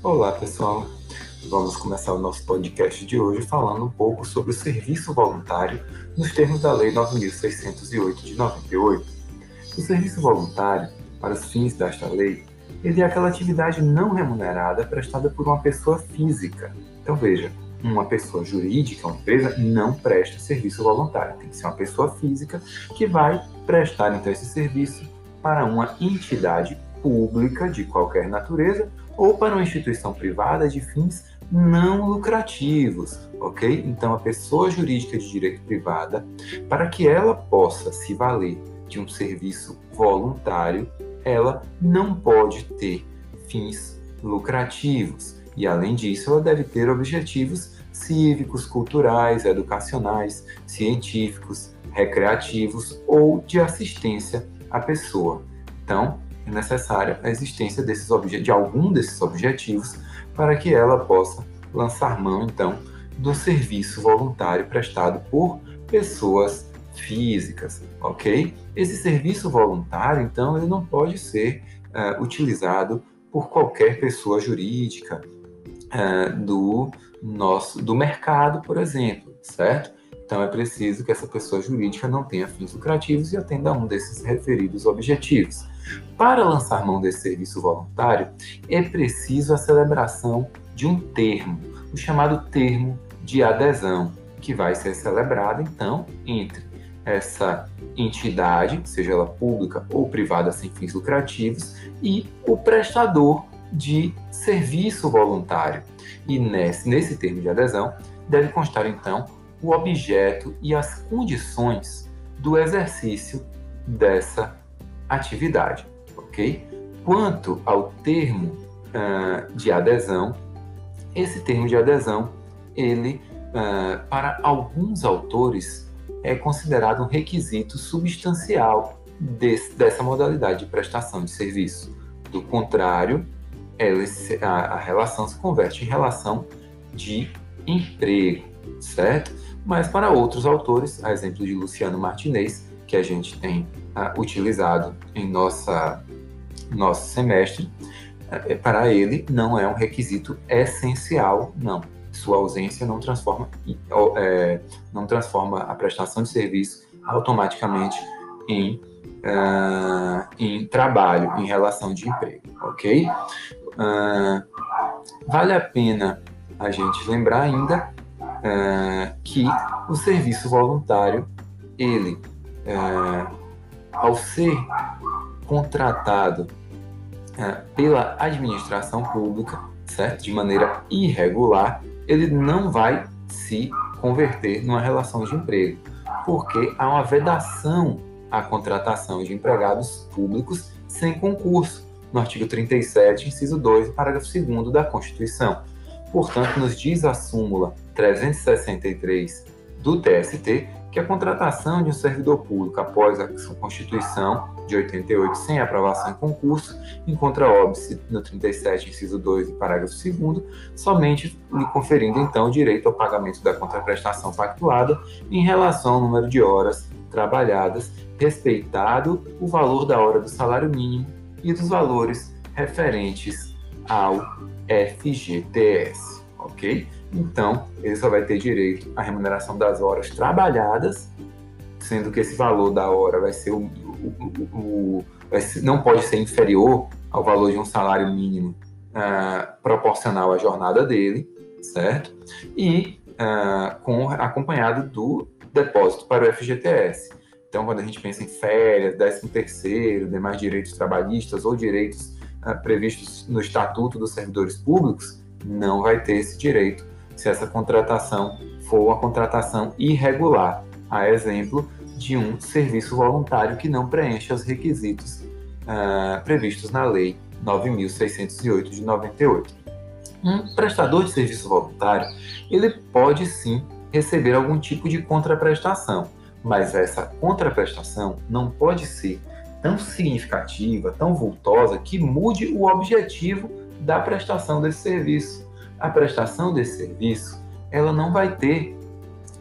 Olá, pessoal. Vamos começar o nosso podcast de hoje falando um pouco sobre o serviço voluntário nos termos da Lei 9608 de 98. O serviço voluntário, para os fins desta lei, ele é aquela atividade não remunerada prestada por uma pessoa física. Então veja, uma pessoa jurídica, uma empresa, não presta serviço voluntário. Tem que ser uma pessoa física que vai prestar então esse serviço para uma entidade pública de qualquer natureza ou para uma instituição privada de fins não lucrativos, ok? Então, a pessoa jurídica de direito privada, para que ela possa se valer de um serviço voluntário, ela não pode ter fins lucrativos. E, além disso, ela deve ter objetivos cívicos, culturais, educacionais, científicos, recreativos ou de assistência à pessoa. Então, é necessária a existência desses de algum desses objetivos para que ela possa lançar mão, então, do serviço voluntário prestado por pessoas físicas, ok? Esse serviço voluntário, então, ele não pode ser uh, utilizado por qualquer pessoa jurídica uh, do nosso do mercado, por exemplo, certo? Então é preciso que essa pessoa jurídica não tenha fins lucrativos e atenda a um desses referidos objetivos. Para lançar mão desse serviço voluntário, é preciso a celebração de um termo, o chamado termo de adesão, que vai ser celebrado então entre essa entidade, seja ela pública ou privada sem fins lucrativos, e o prestador de serviço voluntário. E nesse, nesse termo de adesão deve constar então o objeto e as condições do exercício dessa atividade, ok? Quanto ao termo uh, de adesão, esse termo de adesão, ele, uh, para alguns autores, é considerado um requisito substancial desse, dessa modalidade de prestação de serviço. Do contrário, ela, a, a relação se converte em relação de emprego, certo? Mas para outros autores, a exemplo de Luciano Martinez, que a gente tem uh, utilizado em nossa, nosso semestre, uh, para ele não é um requisito essencial, não. Sua ausência não transforma, uh, não transforma a prestação de serviço automaticamente em, em trabalho, em relação de emprego, ok? vale a pena a gente lembrar ainda que o serviço voluntário, ele, é, ao ser contratado é, pela administração pública, certo? De maneira irregular, ele não vai se converter numa relação de emprego, porque há uma vedação à contratação de empregados públicos sem concurso, no artigo 37, inciso 2, parágrafo 2 da Constituição. Portanto, nos diz a súmula 363 do TST que a contratação de um servidor público após a sua Constituição de 88 sem aprovação em concurso encontra óbice no 37, inciso 2 e parágrafo 2 somente lhe conferindo então o direito ao pagamento da contraprestação pactuada em relação ao número de horas trabalhadas, respeitado o valor da hora do salário mínimo e dos valores referentes ao FGTS, ok? Então, ele só vai ter direito à remuneração das horas trabalhadas, sendo que esse valor da hora vai ser o, o, o, vai ser, não pode ser inferior ao valor de um salário mínimo uh, proporcional à jornada dele, certo? E uh, com, acompanhado do depósito para o FGTS. Então, quando a gente pensa em férias, 13 terceiro, demais direitos trabalhistas ou direitos uh, previstos no Estatuto dos Servidores Públicos, não vai ter esse direito se essa contratação for uma contratação irregular, a exemplo de um serviço voluntário que não preenche os requisitos uh, previstos na Lei 9.608 de 98. Um prestador de serviço voluntário, ele pode sim receber algum tipo de contraprestação, mas essa contraprestação não pode ser tão significativa, tão vultosa, que mude o objetivo da prestação desse serviço. A prestação desse serviço, ela não vai ter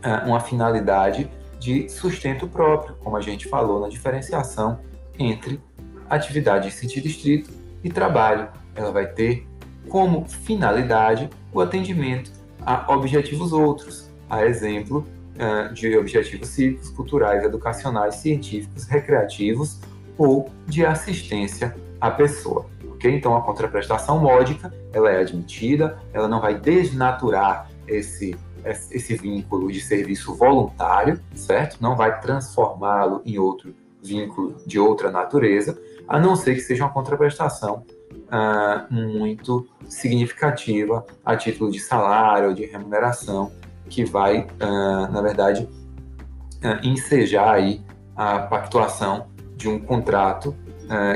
uh, uma finalidade de sustento próprio, como a gente falou na diferenciação entre atividade em sentido estrito e trabalho. Ela vai ter como finalidade o atendimento a objetivos outros, a exemplo uh, de objetivos cívicos, culturais, educacionais, científicos, recreativos ou de assistência à pessoa. Então, a contraprestação módica ela é admitida, ela não vai desnaturar esse esse vínculo de serviço voluntário, certo? Não vai transformá-lo em outro vínculo de outra natureza, a não ser que seja uma contraprestação uh, muito significativa a título de salário de remuneração, que vai, uh, na verdade, uh, ensejar aí a pactuação de um contrato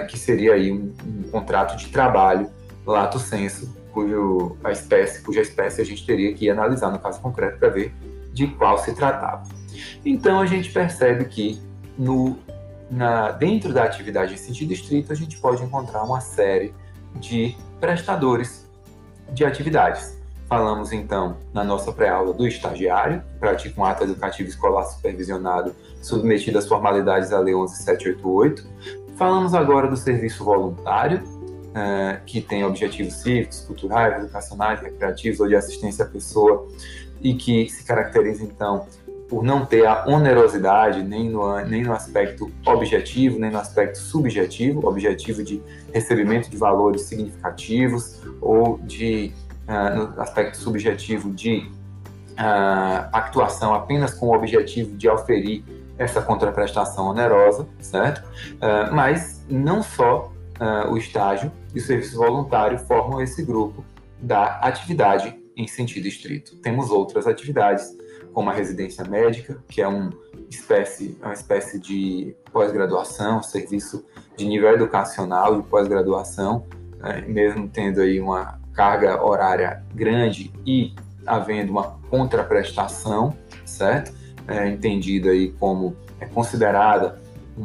que seria aí um, um contrato de trabalho lato senso cujo a espécie, cuja espécie a gente teria que analisar no caso concreto para ver de qual se tratava. Então a gente percebe que no, na, dentro da atividade em sentido estrito a gente pode encontrar uma série de prestadores de atividades. Falamos então na nossa pré-aula do estagiário, que pratica um ato educativo escolar supervisionado submetido às formalidades da Lei 11788. Falamos agora do serviço voluntário, uh, que tem objetivos cívicos, culturais, educacionais, recreativos ou de assistência à pessoa e que se caracteriza, então, por não ter a onerosidade nem no, nem no aspecto objetivo, nem no aspecto subjetivo, objetivo de recebimento de valores significativos ou de, uh, no aspecto subjetivo de uh, apenas com o objetivo de oferir essa contraprestação onerosa, certo? Uh, mas não só uh, o estágio e o serviço voluntário formam esse grupo da atividade em sentido estrito. Temos outras atividades, como a residência médica, que é um espécie, uma espécie de pós-graduação, serviço de nível educacional de pós-graduação, mesmo tendo aí uma carga horária grande e havendo uma contraprestação, certo? É, entendida aí como é considerada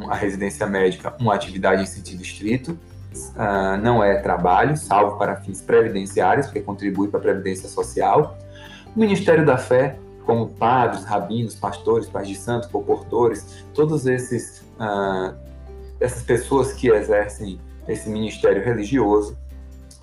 a residência médica uma atividade em sentido estrito, uh, não é trabalho, salvo para fins previdenciários, porque contribui para a previdência social. O Ministério da Fé, como padres, rabinos, pastores, pais de santo, comportores, esses uh, essas pessoas que exercem esse ministério religioso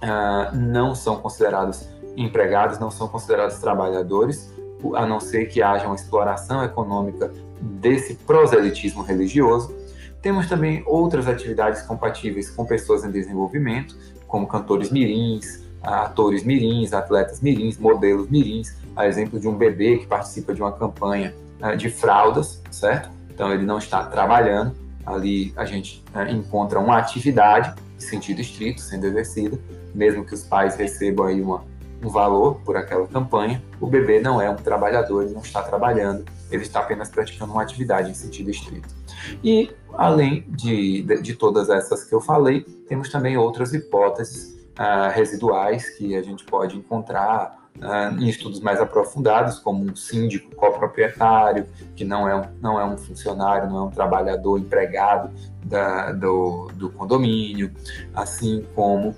uh, não são considerados empregados, não são considerados trabalhadores, a não ser que haja uma exploração econômica desse proselitismo religioso. Temos também outras atividades compatíveis com pessoas em desenvolvimento, como cantores mirins, atores mirins, atletas mirins, modelos mirins, a exemplo de um bebê que participa de uma campanha né, de fraldas, certo? Então ele não está trabalhando, ali a gente né, encontra uma atividade em sentido estrito sendo exercida, mesmo que os pais recebam aí uma um valor por aquela campanha, o bebê não é um trabalhador, ele não está trabalhando, ele está apenas praticando uma atividade em sentido estrito. E, além de, de, de todas essas que eu falei, temos também outras hipóteses uh, residuais que a gente pode encontrar uh, em estudos mais aprofundados, como um síndico coproprietário, que não é um, não é um funcionário, não é um trabalhador empregado da, do, do condomínio, assim como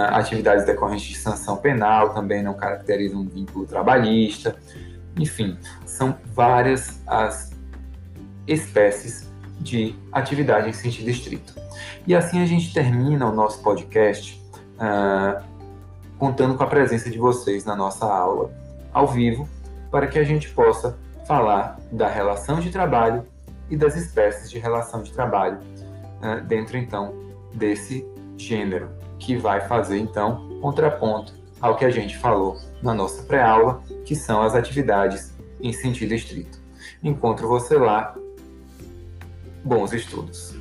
atividades decorrentes de sanção penal também não caracterizam um vínculo trabalhista. Enfim, são várias as espécies de atividade em sentido estrito. E assim a gente termina o nosso podcast uh, contando com a presença de vocês na nossa aula ao vivo, para que a gente possa falar da relação de trabalho e das espécies de relação de trabalho uh, dentro então desse gênero que vai fazer então contraponto ao que a gente falou na nossa pré-aula, que são as atividades em sentido estrito. Encontro você lá. Bons estudos!